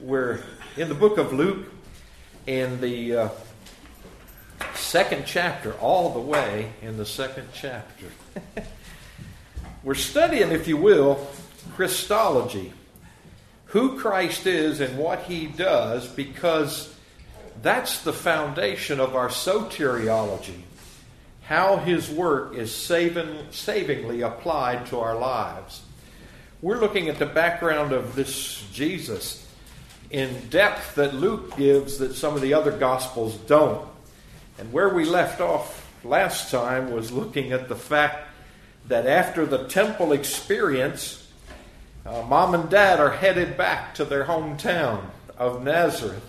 We're in the book of Luke, in the uh, second chapter, all the way in the second chapter. We're studying, if you will, Christology, who Christ is and what he does, because that's the foundation of our soteriology, how his work is saving, savingly applied to our lives. We're looking at the background of this Jesus in depth that Luke gives that some of the other Gospels don't. And where we left off last time was looking at the fact that after the temple experience, uh, mom and dad are headed back to their hometown of Nazareth.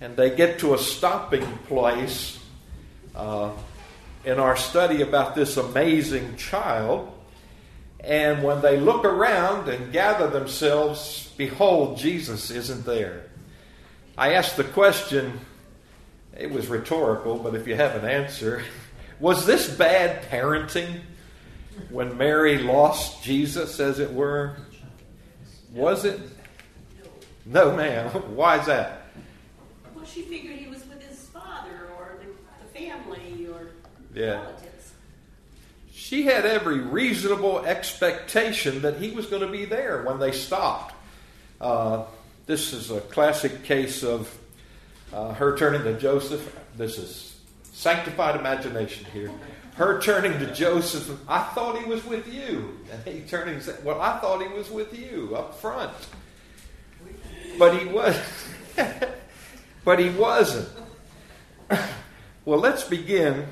And they get to a stopping place uh, in our study about this amazing child. And when they look around and gather themselves, behold, Jesus isn't there. I asked the question, it was rhetorical, but if you have an answer, was this bad parenting when Mary lost Jesus, as it were? Was it? No, ma'am. Why is that? Well, she figured he was with his father or the, the family or Yeah. relatives. She had every reasonable expectation that he was going to be there when they stopped. Uh, this is a classic case of uh, her turning to Joseph. This is sanctified imagination here. Her turning to Joseph, I thought he was with you. And he turning and said, Well, I thought he was with you up front. But he was but he wasn't. Well, let's begin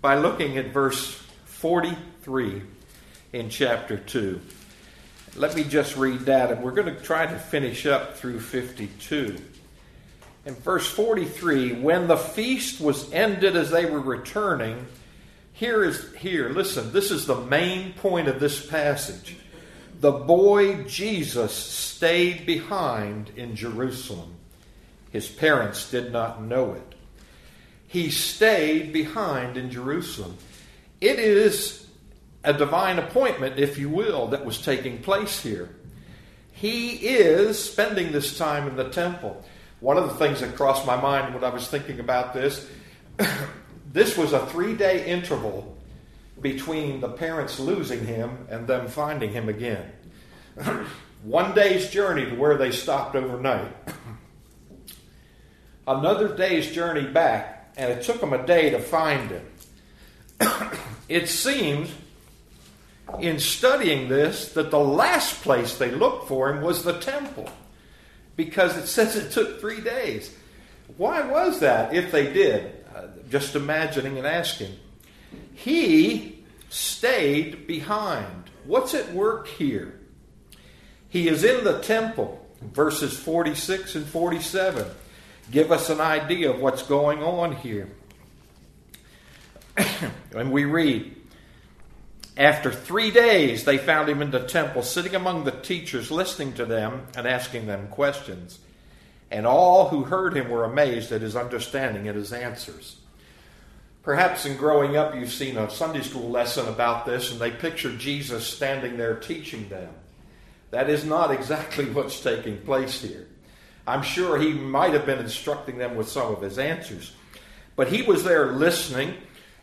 by looking at verse 43 in chapter 2. Let me just read that, and we're going to try to finish up through 52. In verse 43, when the feast was ended as they were returning, here is here, listen, this is the main point of this passage. The boy Jesus stayed behind in Jerusalem. His parents did not know it. He stayed behind in Jerusalem. It is a divine appointment, if you will, that was taking place here. He is spending this time in the temple. One of the things that crossed my mind when I was thinking about this, this was a three day interval between the parents losing him and them finding him again. One day's journey to where they stopped overnight, another day's journey back, and it took them a day to find him. It seems in studying this that the last place they looked for him was the temple because it says it took three days. Why was that if they did? Uh, just imagining and asking. He stayed behind. What's at work here? He is in the temple, verses 46 and 47. Give us an idea of what's going on here. and we read, after three days, they found him in the temple, sitting among the teachers, listening to them and asking them questions. And all who heard him were amazed at his understanding and his answers. Perhaps in growing up, you've seen a Sunday school lesson about this, and they picture Jesus standing there teaching them. That is not exactly what's taking place here. I'm sure he might have been instructing them with some of his answers. But he was there listening,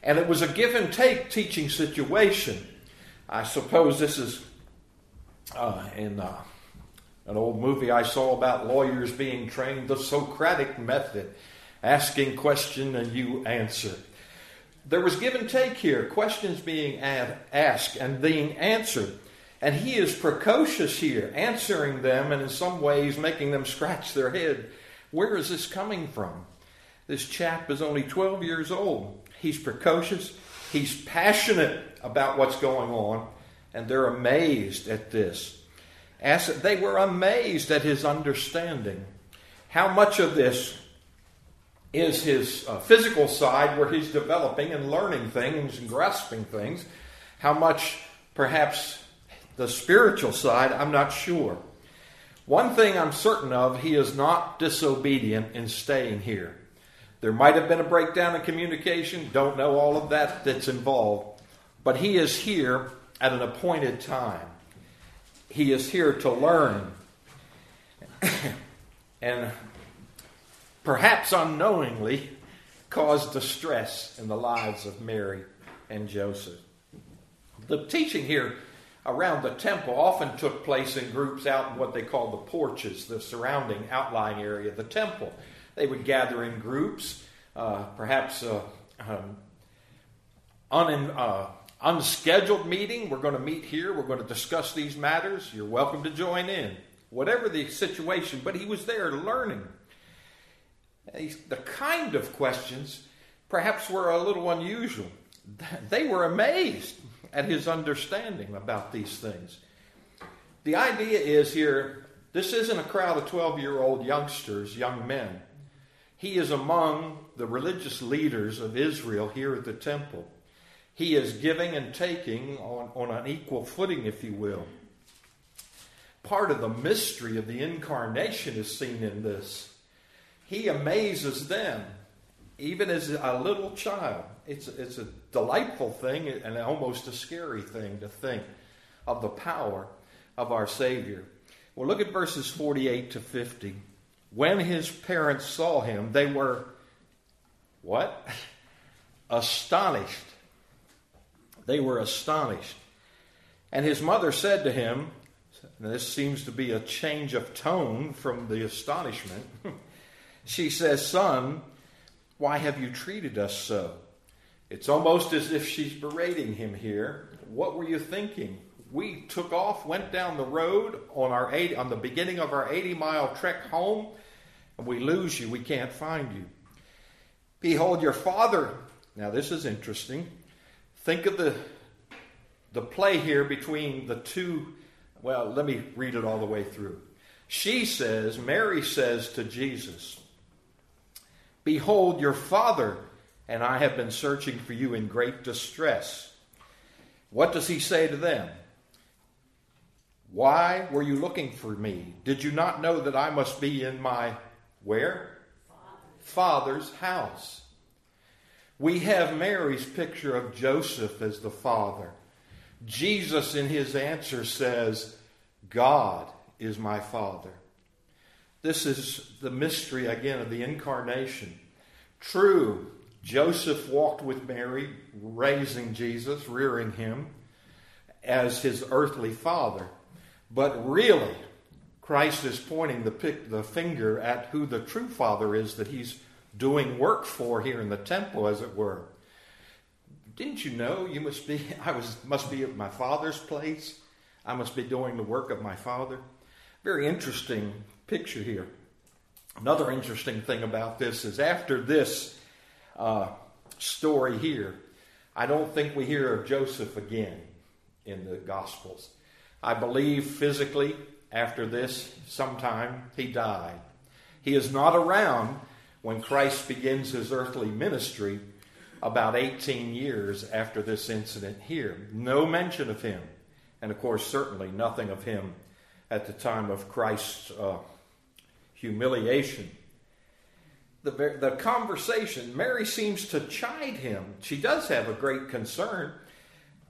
and it was a give and take teaching situation. I suppose this is uh, in uh, an old movie I saw about lawyers being trained the Socratic method asking question and you answer. There was give and take here, questions being ad- asked and being answered. And he is precocious here, answering them and in some ways making them scratch their head. Where is this coming from? This chap is only 12 years old. He's precocious, he's passionate about what's going on, and they're amazed at this. As they were amazed at his understanding. How much of this is his uh, physical side where he's developing and learning things and grasping things? How much perhaps the spiritual side, I'm not sure. One thing I'm certain of, he is not disobedient in staying here. There might have been a breakdown in communication, don't know all of that that's involved, but he is here at an appointed time. He is here to learn. and perhaps unknowingly caused distress in the lives of Mary and Joseph. The teaching here around the temple often took place in groups out in what they call the porches, the surrounding outlying area of the temple. They would gather in groups, uh, perhaps uh, um, uh, unscheduled meeting. We're going to meet here. We're going to discuss these matters. You're welcome to join in. Whatever the situation, but he was there learning. The kind of questions perhaps were a little unusual. They were amazed at his understanding about these things. The idea is here this isn't a crowd of 12 year old youngsters, young men. He is among the religious leaders of Israel here at the temple. He is giving and taking on, on an equal footing, if you will. Part of the mystery of the incarnation is seen in this. He amazes them, even as a little child. It's, it's a delightful thing and almost a scary thing to think of the power of our Savior. Well, look at verses 48 to 50. When his parents saw him, they were what? Astonished they were astonished. And his mother said to him, this seems to be a change of tone from the astonishment. she says, Son, why have you treated us so? It's almost as if she's berating him here. What were you thinking? We took off, went down the road on our 80, on the beginning of our 80 mile trek home, we lose you. We can't find you. Behold, your father. Now, this is interesting. Think of the, the play here between the two. Well, let me read it all the way through. She says, Mary says to Jesus, Behold, your father and I have been searching for you in great distress. What does he say to them? Why were you looking for me? Did you not know that I must be in my where? Father's house. We have Mary's picture of Joseph as the father. Jesus, in his answer, says, God is my father. This is the mystery, again, of the incarnation. True, Joseph walked with Mary, raising Jesus, rearing him as his earthly father. But really, Christ is pointing the, pic, the finger at who the true father is that he's doing work for here in the temple, as it were. Didn't you know you must be? I was must be at my father's place. I must be doing the work of my father. Very interesting picture here. Another interesting thing about this is after this uh, story here, I don't think we hear of Joseph again in the Gospels. I believe physically after this, sometime he died. He is not around when Christ begins his earthly ministry about 18 years after this incident here. No mention of him. And of course, certainly nothing of him at the time of Christ's uh, humiliation. The, the conversation, Mary seems to chide him. She does have a great concern,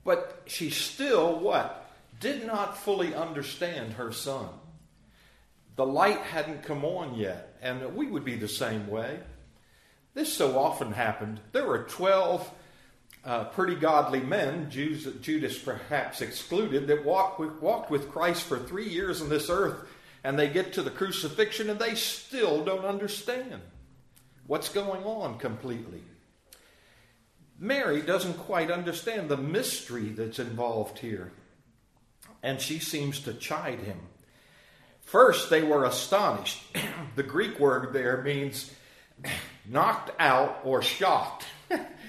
but she's still, what? Did not fully understand her son. The light hadn't come on yet, and we would be the same way. This so often happened. There were 12 uh, pretty godly men, Jews, Judas perhaps excluded, that walked with, walked with Christ for three years on this earth, and they get to the crucifixion and they still don't understand what's going on completely. Mary doesn't quite understand the mystery that's involved here, and she seems to chide him. First, they were astonished. the Greek word there means knocked out or shocked.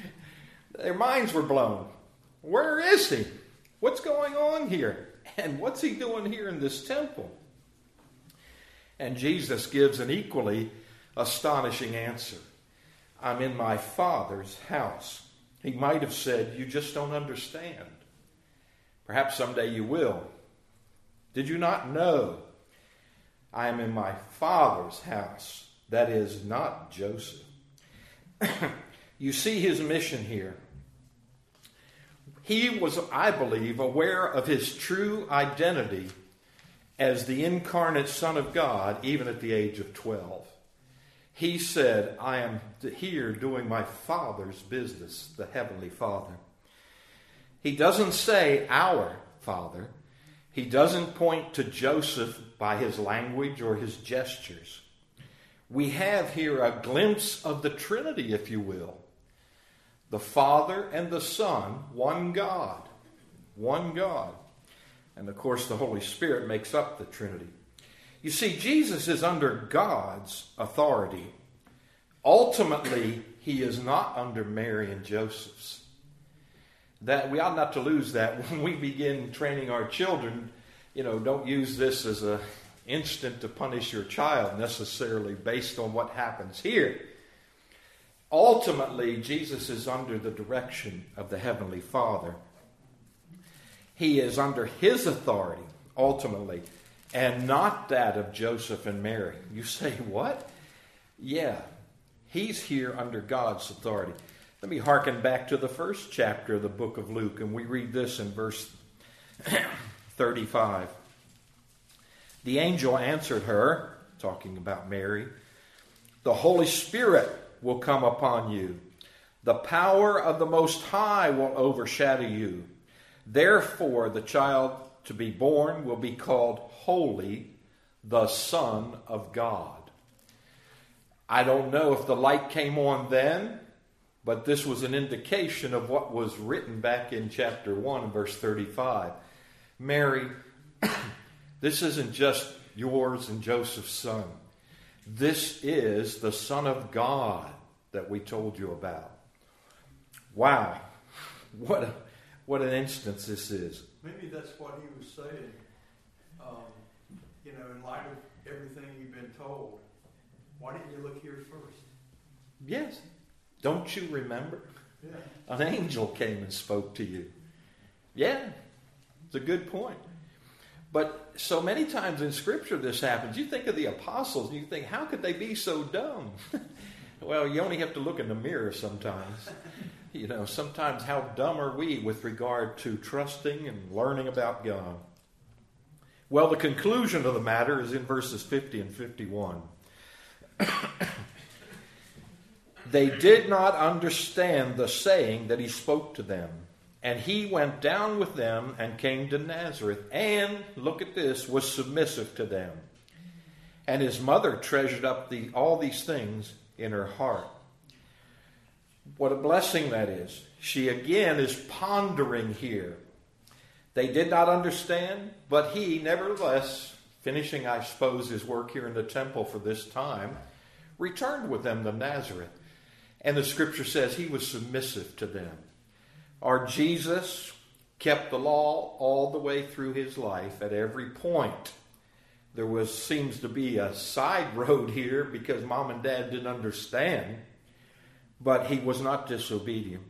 Their minds were blown. Where is he? What's going on here? And what's he doing here in this temple? And Jesus gives an equally astonishing answer I'm in my Father's house. He might have said, You just don't understand. Perhaps someday you will. Did you not know I am in my father's house. That is not Joseph. you see his mission here. He was, I believe, aware of his true identity as the incarnate Son of God, even at the age of 12. He said, I am here doing my Father's business, the Heavenly Father. He doesn't say our Father. He doesn't point to Joseph by his language or his gestures. We have here a glimpse of the Trinity, if you will. The Father and the Son, one God. One God. And of course, the Holy Spirit makes up the Trinity. You see, Jesus is under God's authority. Ultimately, he is not under Mary and Joseph's. That we ought not to lose that when we begin training our children. You know, don't use this as a instant to punish your child necessarily based on what happens here. Ultimately, Jesus is under the direction of the Heavenly Father. He is under his authority, ultimately, and not that of Joseph and Mary. You say, what? Yeah, he's here under God's authority. Let me hearken back to the first chapter of the book of Luke, and we read this in verse 35. The angel answered her, talking about Mary, The Holy Spirit will come upon you. The power of the Most High will overshadow you. Therefore, the child to be born will be called Holy, the Son of God. I don't know if the light came on then, but this was an indication of what was written back in chapter 1, verse 35. Mary, this isn't just yours and Joseph's son. This is the Son of God that we told you about. Wow. What a what an instance this is. Maybe that's what he was saying. Um, you know, in light of everything you've been told, why didn't you look here first? Yes. Don't you remember? An angel came and spoke to you. Yeah, it's a good point. But so many times in Scripture this happens. You think of the apostles and you think, how could they be so dumb? well, you only have to look in the mirror sometimes you know, sometimes how dumb are we with regard to trusting and learning about God? Well, the conclusion of the matter is in verses 50 and 51. they did not understand the saying that he spoke to them. And he went down with them and came to Nazareth, and, look at this, was submissive to them. And his mother treasured up the, all these things in her heart. What a blessing that is. She again is pondering here. They did not understand, but he, nevertheless, finishing, I suppose, his work here in the temple for this time, returned with them to Nazareth. And the scripture says he was submissive to them. Our Jesus kept the law all the way through his life at every point. There was seems to be a side road here because mom and dad didn't understand but he was not disobedient.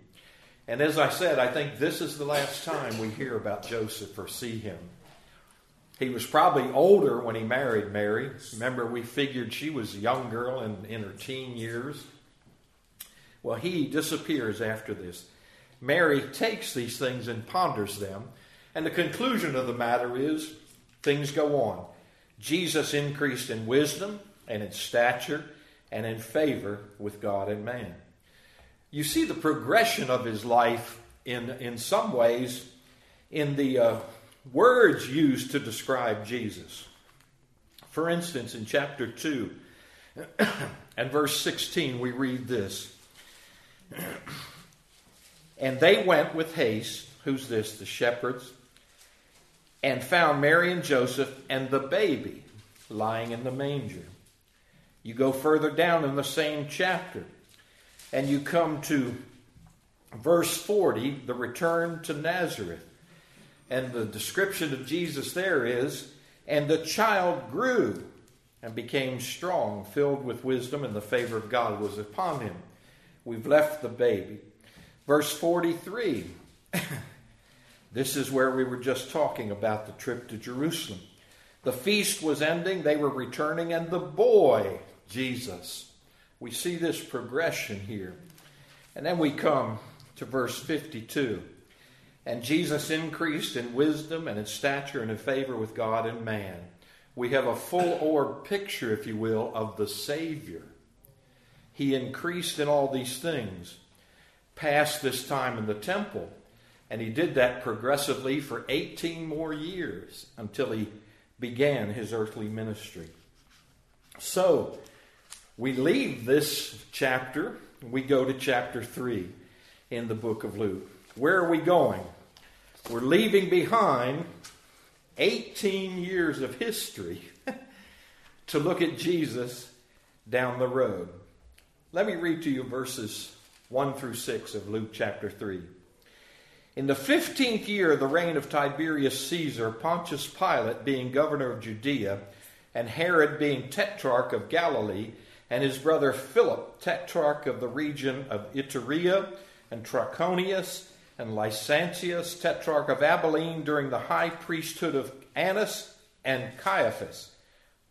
And as I said, I think this is the last time we hear about Joseph or see him. He was probably older when he married Mary. Remember, we figured she was a young girl in, in her teen years. Well, he disappears after this. Mary takes these things and ponders them. And the conclusion of the matter is things go on. Jesus increased in wisdom and in stature and in favor with God and man you see the progression of his life in, in some ways in the uh, words used to describe Jesus. For instance, in chapter 2 and verse 16, we read this And they went with haste, who's this? The shepherds, and found Mary and Joseph and the baby lying in the manger. You go further down in the same chapter and you come to verse 40, the return to Nazareth. And the description of Jesus there is, and the child grew and became strong, filled with wisdom, and the favor of God was upon him. We've left the baby. Verse 43. this is where we were just talking about the trip to Jerusalem. The feast was ending, they were returning, and the boy, Jesus, we see this progression here. And then we come to verse 52. And Jesus increased in wisdom and in stature and in favor with God and man. we have a full orb picture, if you will, of the Savior. He increased in all these things past this time in the temple. And he did that progressively for 18 more years until he began his earthly ministry. So, we leave this chapter, we go to chapter 3 in the book of Luke. Where are we going? We're leaving behind 18 years of history to look at Jesus down the road. Let me read to you verses 1 through 6 of Luke chapter 3. In the 15th year of the reign of Tiberius Caesar, Pontius Pilate being governor of Judea, and Herod being tetrarch of Galilee, and his brother Philip, tetrarch of the region of Iturea, and Trachonius, and Lysanias, tetrarch of Abilene, during the high priesthood of Annas and Caiaphas.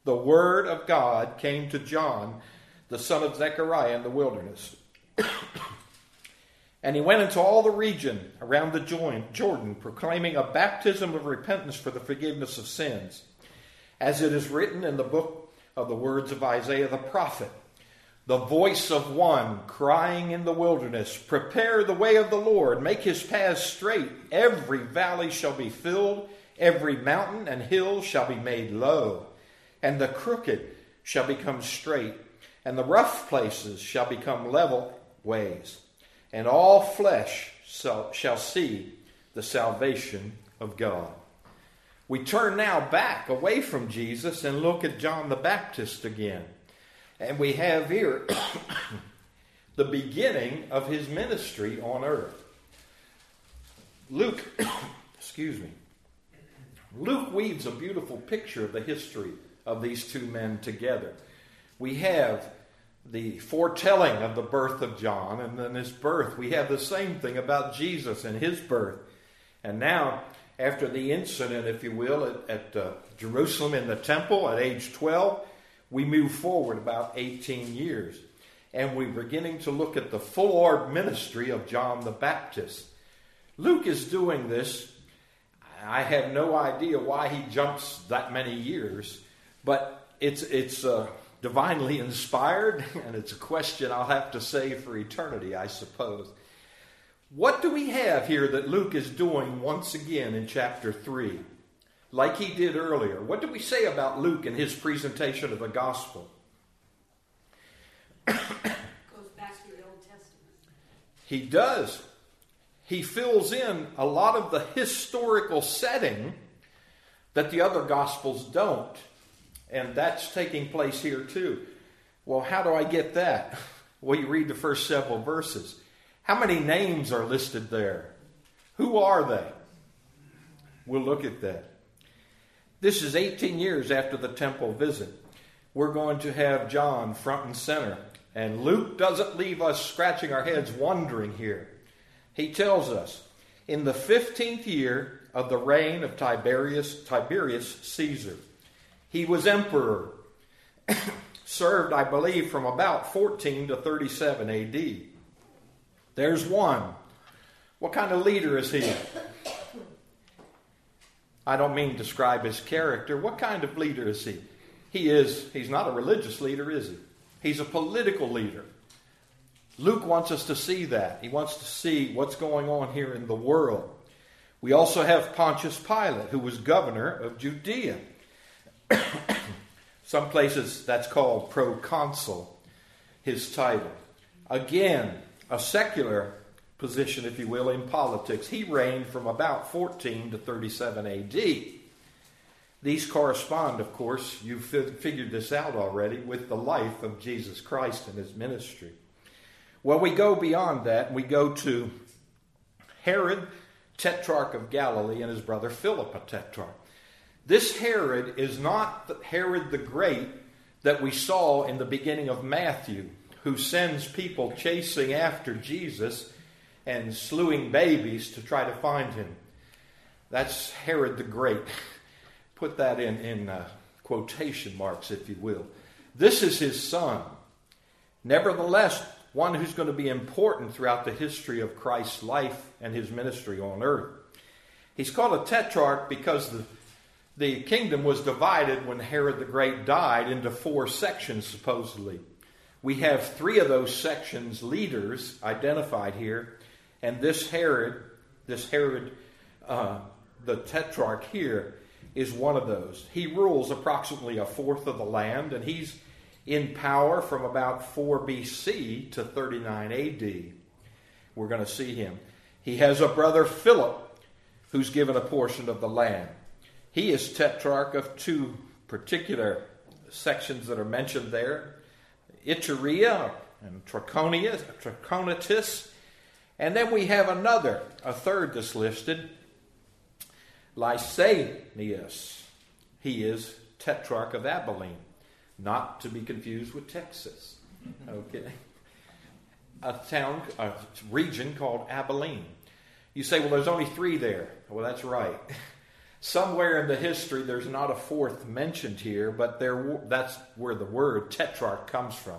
The word of God came to John, the son of Zechariah, in the wilderness. and he went into all the region around the Jordan, proclaiming a baptism of repentance for the forgiveness of sins, as it is written in the book of the words of Isaiah the prophet the voice of one crying in the wilderness, Prepare the way of the Lord, make his paths straight. Every valley shall be filled, every mountain and hill shall be made low, and the crooked shall become straight, and the rough places shall become level ways, and all flesh shall, see the salvation of God. We turn now back away from Jesus and look at John the Baptist again. And we have here the beginning of his ministry on earth. Luke, excuse me, Luke weaves a beautiful picture of the history of these two men together. We have the foretelling of the birth of John and then his birth. We have the same thing about Jesus and his birth. And now, after the incident, if you will, at, at uh, Jerusalem in the temple at age 12, we move forward about 18 years. And we're beginning to look at the full orb ministry of John the Baptist. Luke is doing this. I have no idea why he jumps that many years, but it's, it's uh, divinely inspired, and it's a question I'll have to say for eternity, I suppose. What do we have here that Luke is doing once again in chapter 3? like he did earlier. What do we say about Luke and his presentation of the gospel? Goes back to the Old Testament. He does. He fills in a lot of the historical setting that the other gospels don't. And that's taking place here too. Well, how do I get that? Well, you read the first several verses. How many names are listed there? Who are they? We'll look at that. This is 18 years after the temple visit. We're going to have John front and center. And Luke doesn't leave us scratching our heads wondering here. He tells us, in the 15th year of the reign of Tiberius, Tiberius Caesar, he was emperor, served, I believe, from about 14 to 37 AD. There's one. What kind of leader is he? I don't mean describe his character. What kind of leader is he? He is, he's not a religious leader, is he? He's a political leader. Luke wants us to see that. He wants to see what's going on here in the world. We also have Pontius Pilate, who was governor of Judea. Some places that's called proconsul, his title. Again, a secular position, if you will, in politics. He reigned from about 14 to 37 AD. These correspond, of course, you've figured this out already, with the life of Jesus Christ and his ministry. Well, we go beyond that we go to Herod, tetrarch of Galilee, and his brother Philip, a tetrarch. This Herod is not Herod the Great that we saw in the beginning of Matthew, who sends people chasing after Jesus and slewing babies to try to find him. That's Herod the Great. Put that in, in uh, quotation marks, if you will. This is his son. Nevertheless, one who's going to be important throughout the history of Christ's life and his ministry on earth. He's called a tetrarch because the, the kingdom was divided when Herod the Great died into four sections, supposedly. We have three of those sections leaders identified here, and this Herod, this Herod, uh, the tetrarch here, is one of those. He rules approximately a fourth of the land, and he's in power from about 4 BC to 39 AD. We're going to see him. He has a brother Philip who's given a portion of the land. He is tetrarch of two particular sections that are mentioned there Iturea and Trachonius, Trachonitis. And then we have another, a third that's listed, Lysanias. He is tetrarch of Abilene, not to be confused with Texas. Okay. A town, a region called Abilene. You say, well, there's only three there. Well, that's right. Somewhere in the history, there's not a fourth mentioned here, but there, that's where the word tetrarch comes from.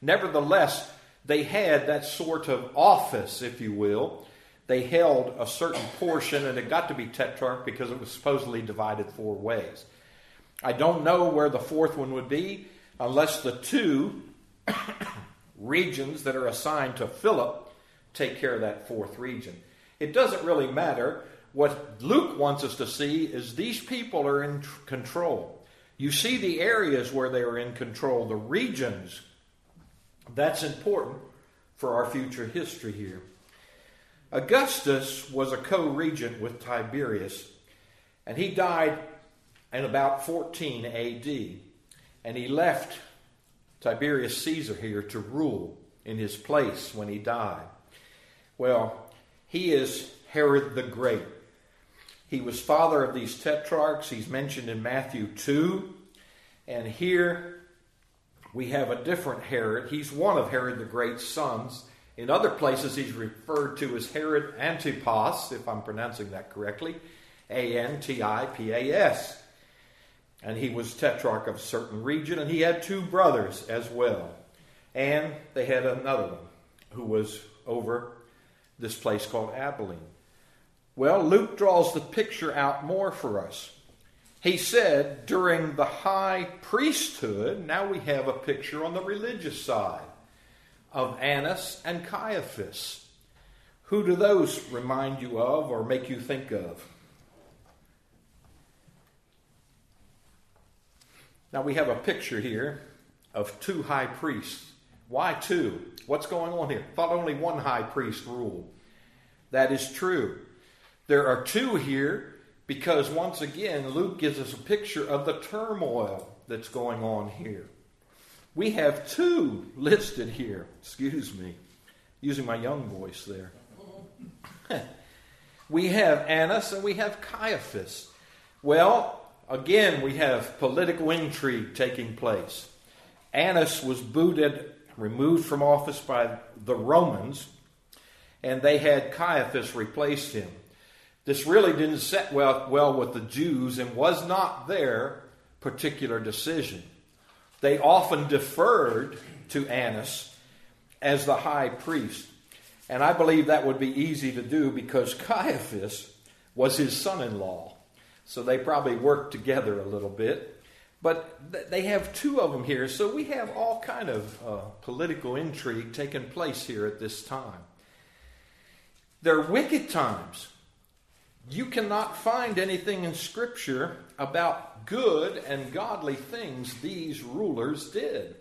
Nevertheless, they had that sort of office, if you will. They held a certain portion, and it got to be tetrarch because it was supposedly divided four ways. I don't know where the fourth one would be unless the two regions that are assigned to Philip take care of that fourth region. It doesn't really matter what Luke wants us to see is these people are in control. You see the areas where they are in control, the regions. That's important for our future history here. Augustus was a co regent with Tiberius, and he died in about 14 AD. And he left Tiberius Caesar here to rule in his place when he died. Well, he is Herod the Great. He was father of these tetrarchs. He's mentioned in Matthew 2. And here we have a different Herod. He's one of Herod the Great's sons. In other places, he's referred to as Herod Antipas, if I'm pronouncing that correctly A N T I P A S. And he was tetrarch of a certain region, and he had two brothers as well. And they had another one who was over this place called Abilene. Well, Luke draws the picture out more for us. He said during the high priesthood, now we have a picture on the religious side of Annas and Caiaphas. Who do those remind you of or make you think of? Now we have a picture here of two high priests. Why two? What's going on here? Thought only one high priest ruled. That is true. There are two here because, once again, Luke gives us a picture of the turmoil that's going on here. We have two listed here. Excuse me, using my young voice there. we have Annas and we have Caiaphas. Well, again, we have political intrigue taking place. Annas was booted, removed from office by the Romans, and they had Caiaphas replace him. This really didn't set well, well with the Jews and was not their particular decision. They often deferred to Annas as the high priest. And I believe that would be easy to do because Caiaphas was his son in law. So they probably worked together a little bit. But th- they have two of them here. So we have all kind of uh, political intrigue taking place here at this time. They're wicked times you cannot find anything in Scripture about good and godly things these rulers did.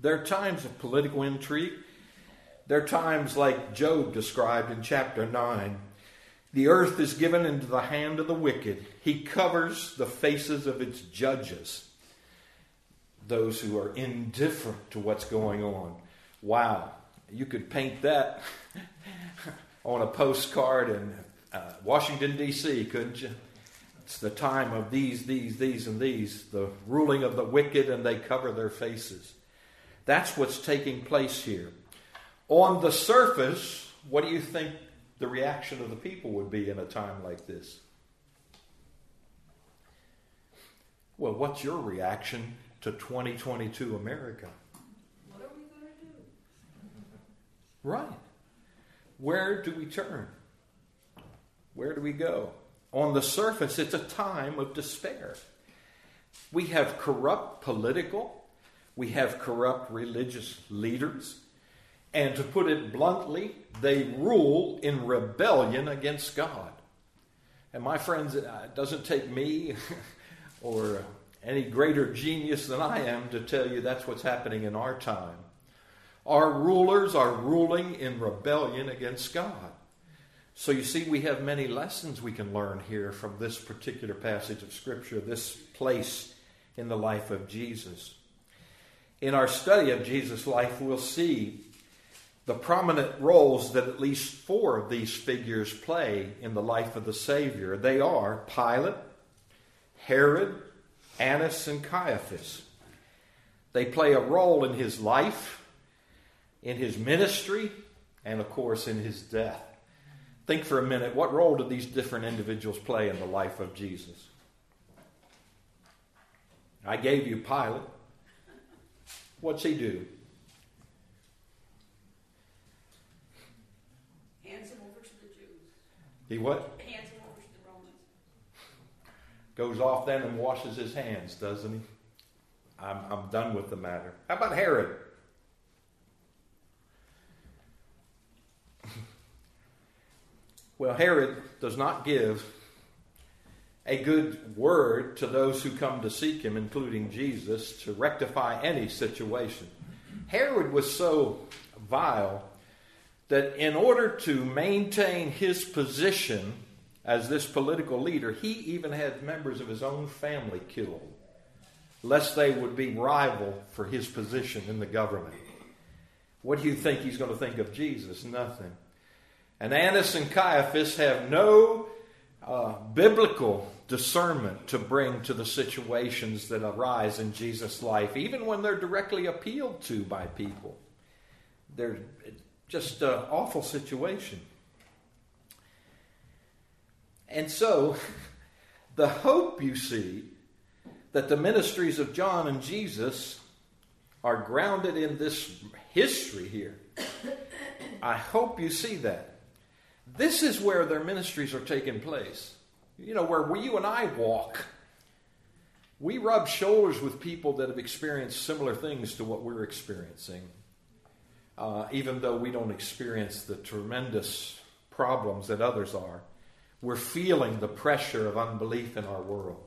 There are times of political intrigue. There are times like Job described in chapter 9. The earth is given into the hand of the wicked. He covers the faces of its judges, those who are indifferent to what's going on. Wow, you could paint that on a postcard and uh, Washington, D.C., couldn't you? It's the time of these, these, these, and these, the ruling of the wicked, and they cover their faces. That's what's taking place here. On the surface, what do you think the reaction of the people would be in a time like this? Well, what's your reaction to 2022 America? What are we going to do? Right. Where do we turn? Where do we go? on the surface, it's a time of despair. We have corrupt political, we have corrupt religious leaders, and to put it bluntly, they rule in rebellion against God. And my friends, it uh, doesn't take me or any greater genius than I am to tell you that's what's happening in our time. Our rulers are ruling in rebellion against God. So you see, we have many lessons we can learn here from this particular passage of Scripture, this place in the life of Jesus. In our study of Jesus' life, we'll see the prominent roles that at least four of these figures play in the life of the Savior. They are Pilate, Herod, Annas, and Caiaphas. They play a role in his life, in his ministry, and of course in his death. Think for a minute what role did these different individuals play in the life of Jesus? I gave you Pilate. What's he do? Hands him over to the Jews. He what? Hands him over to the Romans. Goes off then and washes his hands, doesn't he? I'm, I'm done with the matter. How about Herod? Well, Herod does not give a good word to those who come to seek him, including Jesus, to rectify any situation. Herod was so vile that in order to maintain his position as this political leader, he even had members of his own family killed, lest they would be rival for his position in the government. What do you think he's going to think of Jesus? Nothing. And Annas and Caiaphas have no uh, biblical discernment to bring to the situations that arise in Jesus' life, even when they're directly appealed to by people. They're just an awful situation. And so, the hope you see that the ministries of John and Jesus are grounded in this history here. I hope you see that. This is where their ministries are taking place. You know, where we, you and I walk. We rub shoulders with people that have experienced similar things to what we're experiencing, uh, even though we don't experience the tremendous problems that others are. We're feeling the pressure of unbelief in our world.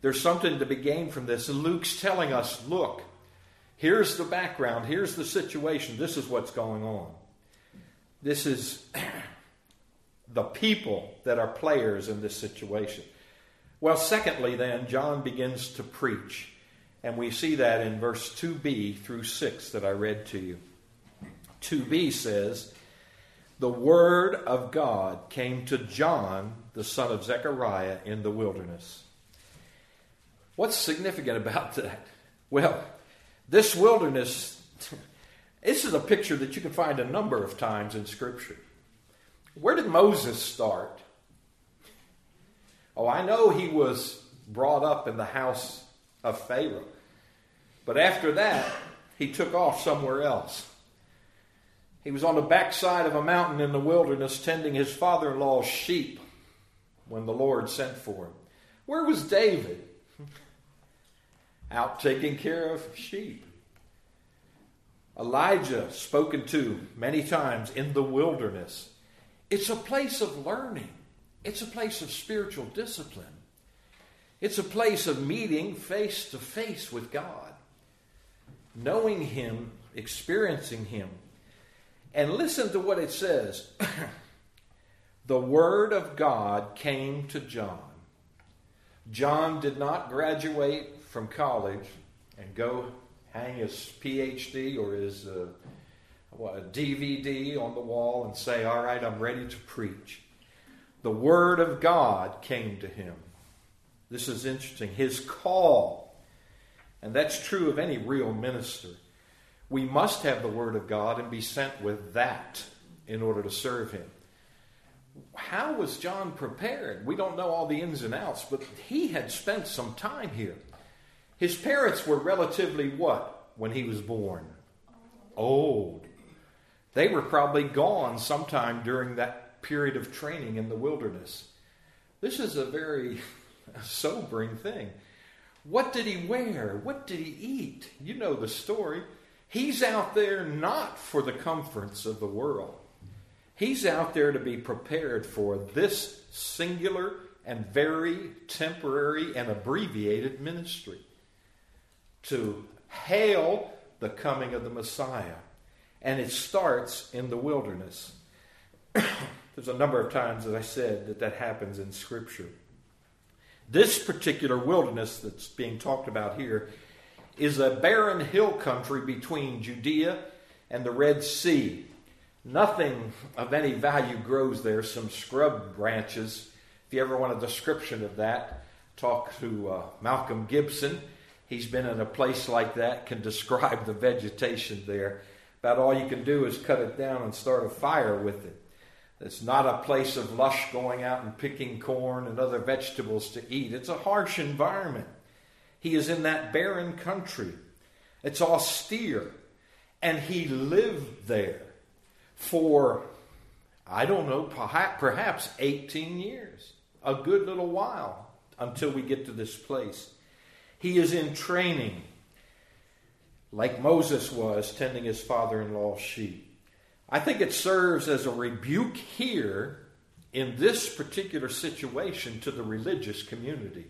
There's something to be gained from this. Luke's telling us look, here's the background, here's the situation, this is what's going on. This is the people that are players in this situation. Well, secondly, then, John begins to preach. And we see that in verse 2b through 6 that I read to you. 2b says, The word of God came to John, the son of Zechariah, in the wilderness. What's significant about that? Well, this wilderness, this is a picture that you can find a number of times in Scripture. Where did Moses start? Oh, I know he was brought up in the house of Pharaoh. But after that, he took off somewhere else. He was on the backside of a mountain in the wilderness tending his father in law's sheep when the Lord sent for him. Where was David? Out taking care of sheep. Elijah, spoken to many times in the wilderness. It's a place of learning, it's a place of spiritual discipline, it's a place of meeting face to face with God, knowing Him, experiencing Him. And listen to what it says The Word of God came to John. John did not graduate from college and go hang his PhD or his uh, a DVD on the wall and say, All right, I'm ready to preach. The Word of God came to him. This is interesting. His call, and that's true of any real minister. We must have the Word of God and be sent with that in order to serve Him. How was John prepared? We don't know all the ins and outs, but he had spent some time here. His parents were relatively what when he was born? Old. They were probably gone sometime during that period of training in the wilderness. This is a very sobering thing. What did he wear? What did he eat? You know the story. He's out there not for the comforts of the world. He's out there to be prepared for this singular and very temporary and abbreviated ministry to hail the coming of the Messiah. And it starts in the wilderness. There's a number of times, as I said, that that happens in Scripture. This particular wilderness that's being talked about here is a barren hill country between Judea and the Dead Sea. Nothing of any value grows there, some scrub branches. If you ever want a description of that, talk to uh, Malcolm Gibson. He's been in a place like that, can describe the vegetation there. About all you can do is cut it down and start a fire with it. It's not a place of lush going out and picking corn and other vegetables to eat. It's a harsh environment. He is in that barren country. It's austere. And he lived there for, I don't know, perhaps 18 years. A good little while until we get to this place. He is in training, like Moses was tending his father in law's sheep. I think it serves as a rebuke here in this particular situation to the religious community.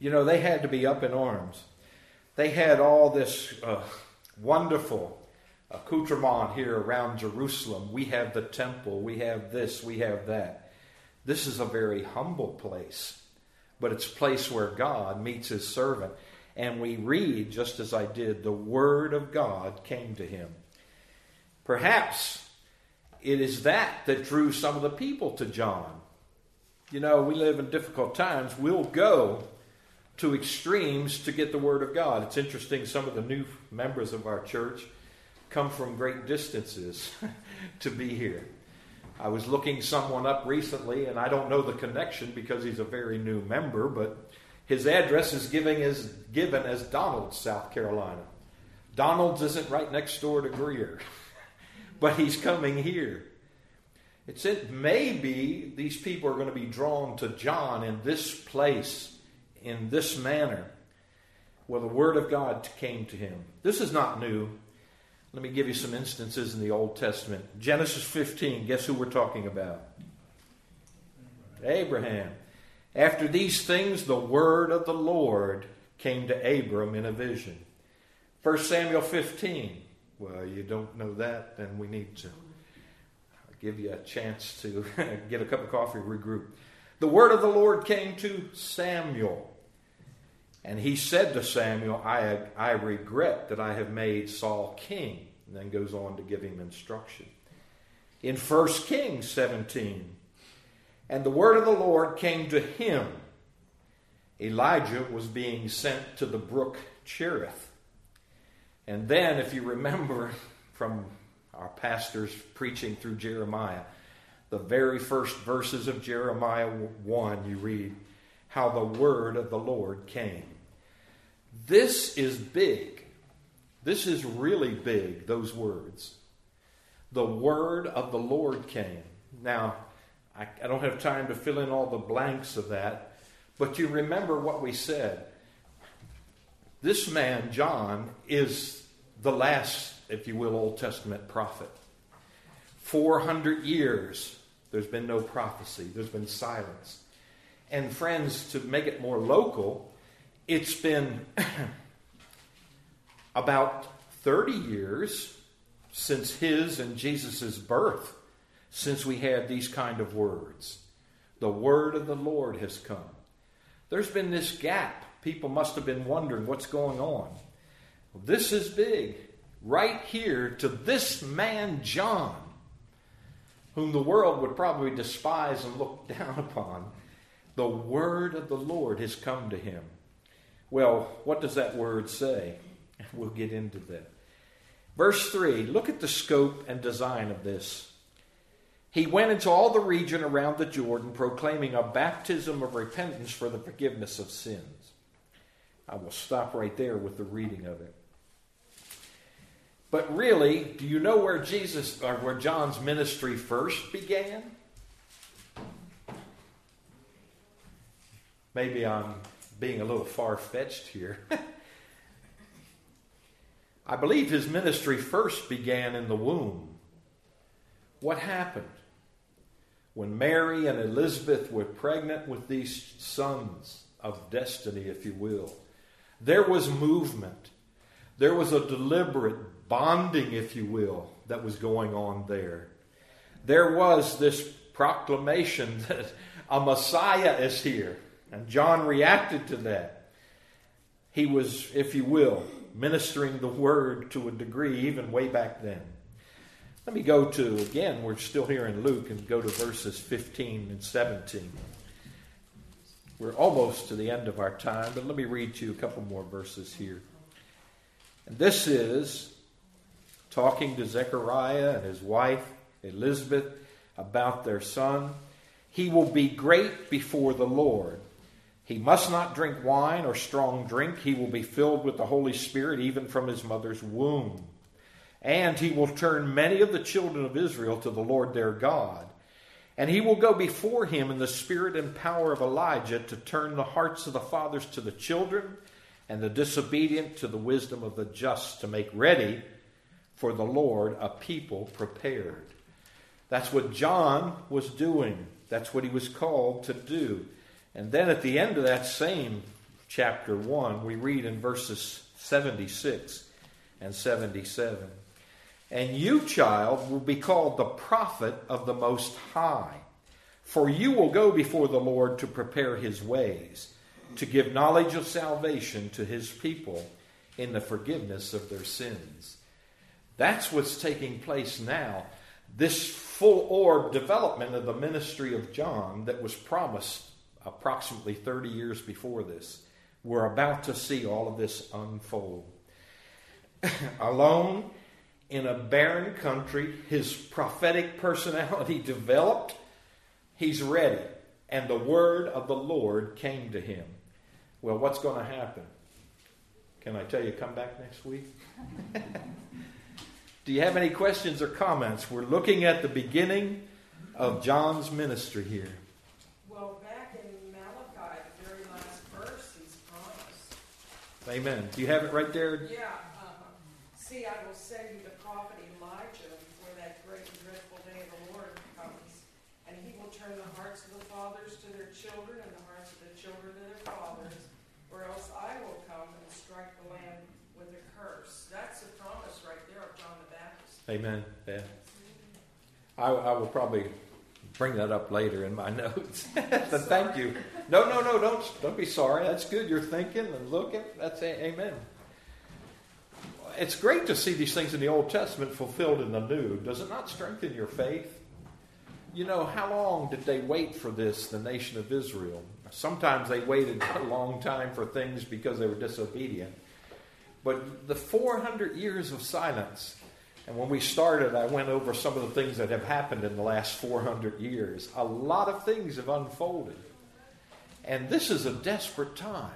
You know, they had to be up in arms. They had all this uh, wonderful accoutrement here around Jerusalem. We have the temple, we have this, we have that. This is a very humble place, but it's a place where God meets his servant. And we read, just as I did, the word of God came to him. Perhaps it is that that drew some of the people to John. You know, we live in difficult times. We'll go to extremes to get the Word of God. It's interesting, some of the new members of our church come from great distances to be here. I was looking someone up recently, and I don't know the connection because he's a very new member, but his address is giving given as Donald, South Carolina. Donalds isn't right next door to Greer. but he's coming here. It said maybe these people are going to be drawn to John in this place, in this manner. Well, the Word of God came to him. This is not new. Let me give you some instances in the Old Testament. Genesis 15, guess who we're talking about? Abraham. After these things, the word of the Lord came to Abram in a vision. 1 Samuel 15, well, you don't know that, then we need to give you a chance to get a cup of coffee, regroup. The word of the Lord came to Samuel. And he said to Samuel, I, I regret that I have made Saul king. And then goes on to give him instruction. In 1 Kings 17, and the word of the Lord came to him. Elijah was being sent to the brook Cherith. And then, if you remember from our pastors preaching through Jeremiah, the very first verses of Jeremiah 1, you read how the word of the Lord came. This is big. This is really big, those words. The word of the Lord came. Now, I, I don't have time to fill in all the blanks of that, but you remember what we said. This man, John, is the last, if you will, Old Testament prophet. 400 years, there's been no prophecy, there's been silence. And, friends, to make it more local, it's been about 30 years since his and Jesus' birth, since we had these kind of words. The word of the Lord has come. There's been this gap people must have been wondering what's going on. This is big. Right here to this man, John, whom the world would probably despise and look down upon. The word of the Lord has come to him. Well, what does that word say? We'll get into that. Verse 3 look at the scope and design of this. He went into all the region around the Jordan, proclaiming a baptism of repentance for the forgiveness of sins. I will stop right there with the reading of it. But really, do you know where Jesus or where John's ministry first began? maybe I'm being a little far fetched here. I believe his ministry first began in the womb. What happened? When Mary and Elizabeth were pregnant with these sons of destiny, if you will, there was movement. There was a deliberate bonding, if you will, that was going on there. There was this proclamation that a Messiah is here. And John reacted to that. He was, if you will, ministering the word to a degree, even way back then. Let me go to, again, we're still here in Luke, and go to verses 15 and 17. We're almost to the end of our time, but let me read to you a couple more verses here. And this is talking to Zechariah and his wife, Elizabeth, about their son. He will be great before the Lord. He must not drink wine or strong drink. He will be filled with the Holy Spirit even from his mother's womb. And he will turn many of the children of Israel to the Lord their God. And he will go before him in the spirit and power of Elijah to turn the hearts of the fathers to the children and the disobedient to the wisdom of the just to make ready for the Lord a people prepared. That's what John was doing. That's what he was called to do. And then at the end of that same chapter 1, we read in verses 76 and 77 And you, child, will be called the prophet of the Most High, for you will go before the Lord to prepare his ways, to give knowledge of salvation to his people in the forgiveness of their sins. That's what's taking place now. This full orb development of the ministry of John that was promised approximately 30 years before this. We're about to see all of this unfold. Alone in a barren country, his prophetic personality developed. He's ready. And the word of the Lord came to him. Well, what's going to happen? Can I tell you, come back next week? Do you have any questions or comments? We're looking at the beginning of John's ministry here. Well, back in Malachi, the very last verse, he's promised. Amen. Do you have it right there? Yeah. Uh, See, I will send you the prophet Elijah before that great and dreadful day of the Lord comes, and he will turn the hearts of the fathers to their children and the hearts of the children to their fathers, or else I will come and strike the land with a curse. That's the promise right there of John the Baptist. Amen. Yeah. I, I will probably bring that up later in my notes. but thank you. No, no, no, don't don't be sorry. That's good. You're thinking and looking. That's a, amen. It's great to see these things in the Old Testament fulfilled in the New. Does it not strengthen your faith? You know, how long did they wait for this, the nation of Israel? Sometimes they waited a long time for things because they were disobedient. But the 400 years of silence and when we started, I went over some of the things that have happened in the last 400 years. A lot of things have unfolded. And this is a desperate time.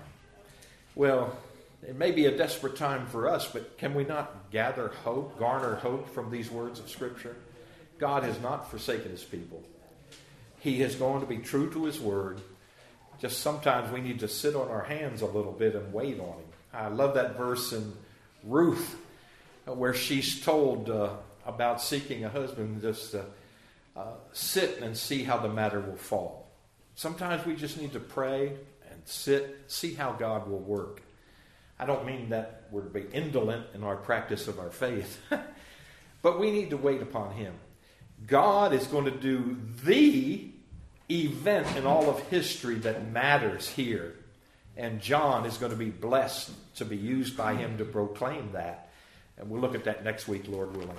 Well, it may be a desperate time for us, but can we not gather hope, garner hope from these words of Scripture? God has not forsaken his people. He is going to be true to his word. Just sometimes we need to sit on our hands a little bit and wait on him. I love that verse in Ruth where she's told uh, about seeking a husband, just uh, uh, sit and see how the matter will fall. Sometimes we just need to pray and sit, see how God will work. I don't mean that we're to be indolent in our practice of our faith, but we need to wait upon Him. God is going to do the event in all of history that matters here. And John is going to be blessed to be used by him to proclaim that. And we'll look at that next week, Lord willing.